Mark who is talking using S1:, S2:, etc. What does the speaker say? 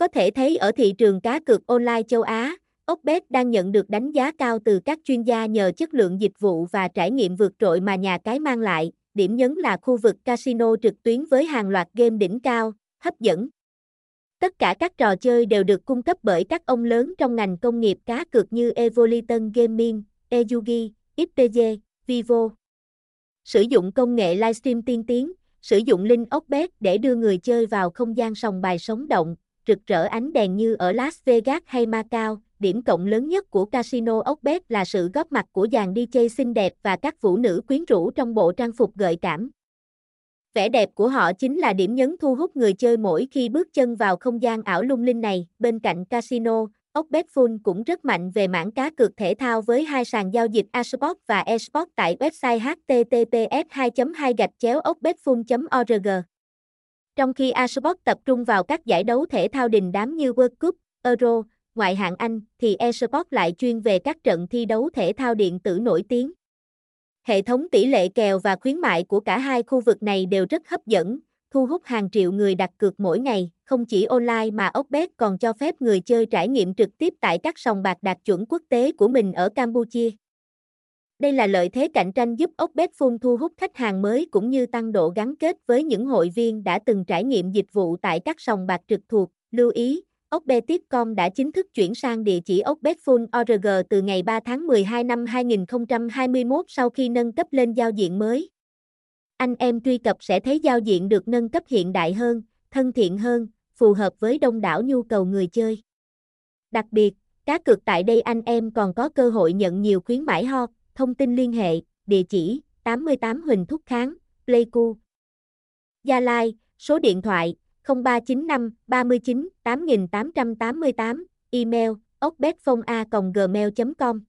S1: Có thể thấy ở thị trường cá cược online châu Á, oxbet đang nhận được đánh giá cao từ các chuyên gia nhờ chất lượng dịch vụ và trải nghiệm vượt trội mà nhà cái mang lại. Điểm nhấn là khu vực casino trực tuyến với hàng loạt game đỉnh cao, hấp dẫn. Tất cả các trò chơi đều được cung cấp bởi các ông lớn trong ngành công nghiệp cá cược như Evoliton Gaming, Ejugi, XPG, Vivo. Sử dụng công nghệ livestream tiên tiến, sử dụng link oxbet để đưa người chơi vào không gian sòng bài sống động, rực rỡ ánh đèn như ở Las Vegas hay Macau. Điểm cộng lớn nhất của casino Okbet là sự góp mặt của dàn DJ xinh đẹp và các vũ nữ quyến rũ trong bộ trang phục gợi cảm. Vẻ đẹp của họ chính là điểm nhấn thu hút người chơi mỗi khi bước chân vào không gian ảo lung linh này. Bên cạnh casino, Okbetful cũng rất mạnh về mảng cá cược thể thao với hai sàn giao dịch Asport và Esport tại website https 2 2 gạch chéo okbetful org trong khi Asport tập trung vào các giải đấu thể thao đình đám như World Cup, Euro, ngoại hạng Anh, thì Esport lại chuyên về các trận thi đấu thể thao điện tử nổi tiếng. Hệ thống tỷ lệ kèo và khuyến mại của cả hai khu vực này đều rất hấp dẫn, thu hút hàng triệu người đặt cược mỗi ngày, không chỉ online mà Oxbet còn cho phép người chơi trải nghiệm trực tiếp tại các sòng bạc đạt chuẩn quốc tế của mình ở Campuchia. Đây là lợi thế cạnh tranh giúp Okbetful thu hút khách hàng mới cũng như tăng độ gắn kết với những hội viên đã từng trải nghiệm dịch vụ tại các sòng bạc trực thuộc. Lưu ý, ốc com đã chính thức chuyển sang địa chỉ Okbetful.org từ ngày 3 tháng 12 năm 2021 sau khi nâng cấp lên giao diện mới. Anh em truy cập sẽ thấy giao diện được nâng cấp hiện đại hơn, thân thiện hơn, phù hợp với đông đảo nhu cầu người chơi. Đặc biệt, cá cược tại đây anh em còn có cơ hội nhận nhiều khuyến mãi ho, thông tin liên hệ, địa chỉ 88 Huỳnh Thúc Kháng, Pleiku. Gia Lai, số điện thoại 0395 39 8888, email okbetphonea.gmail.com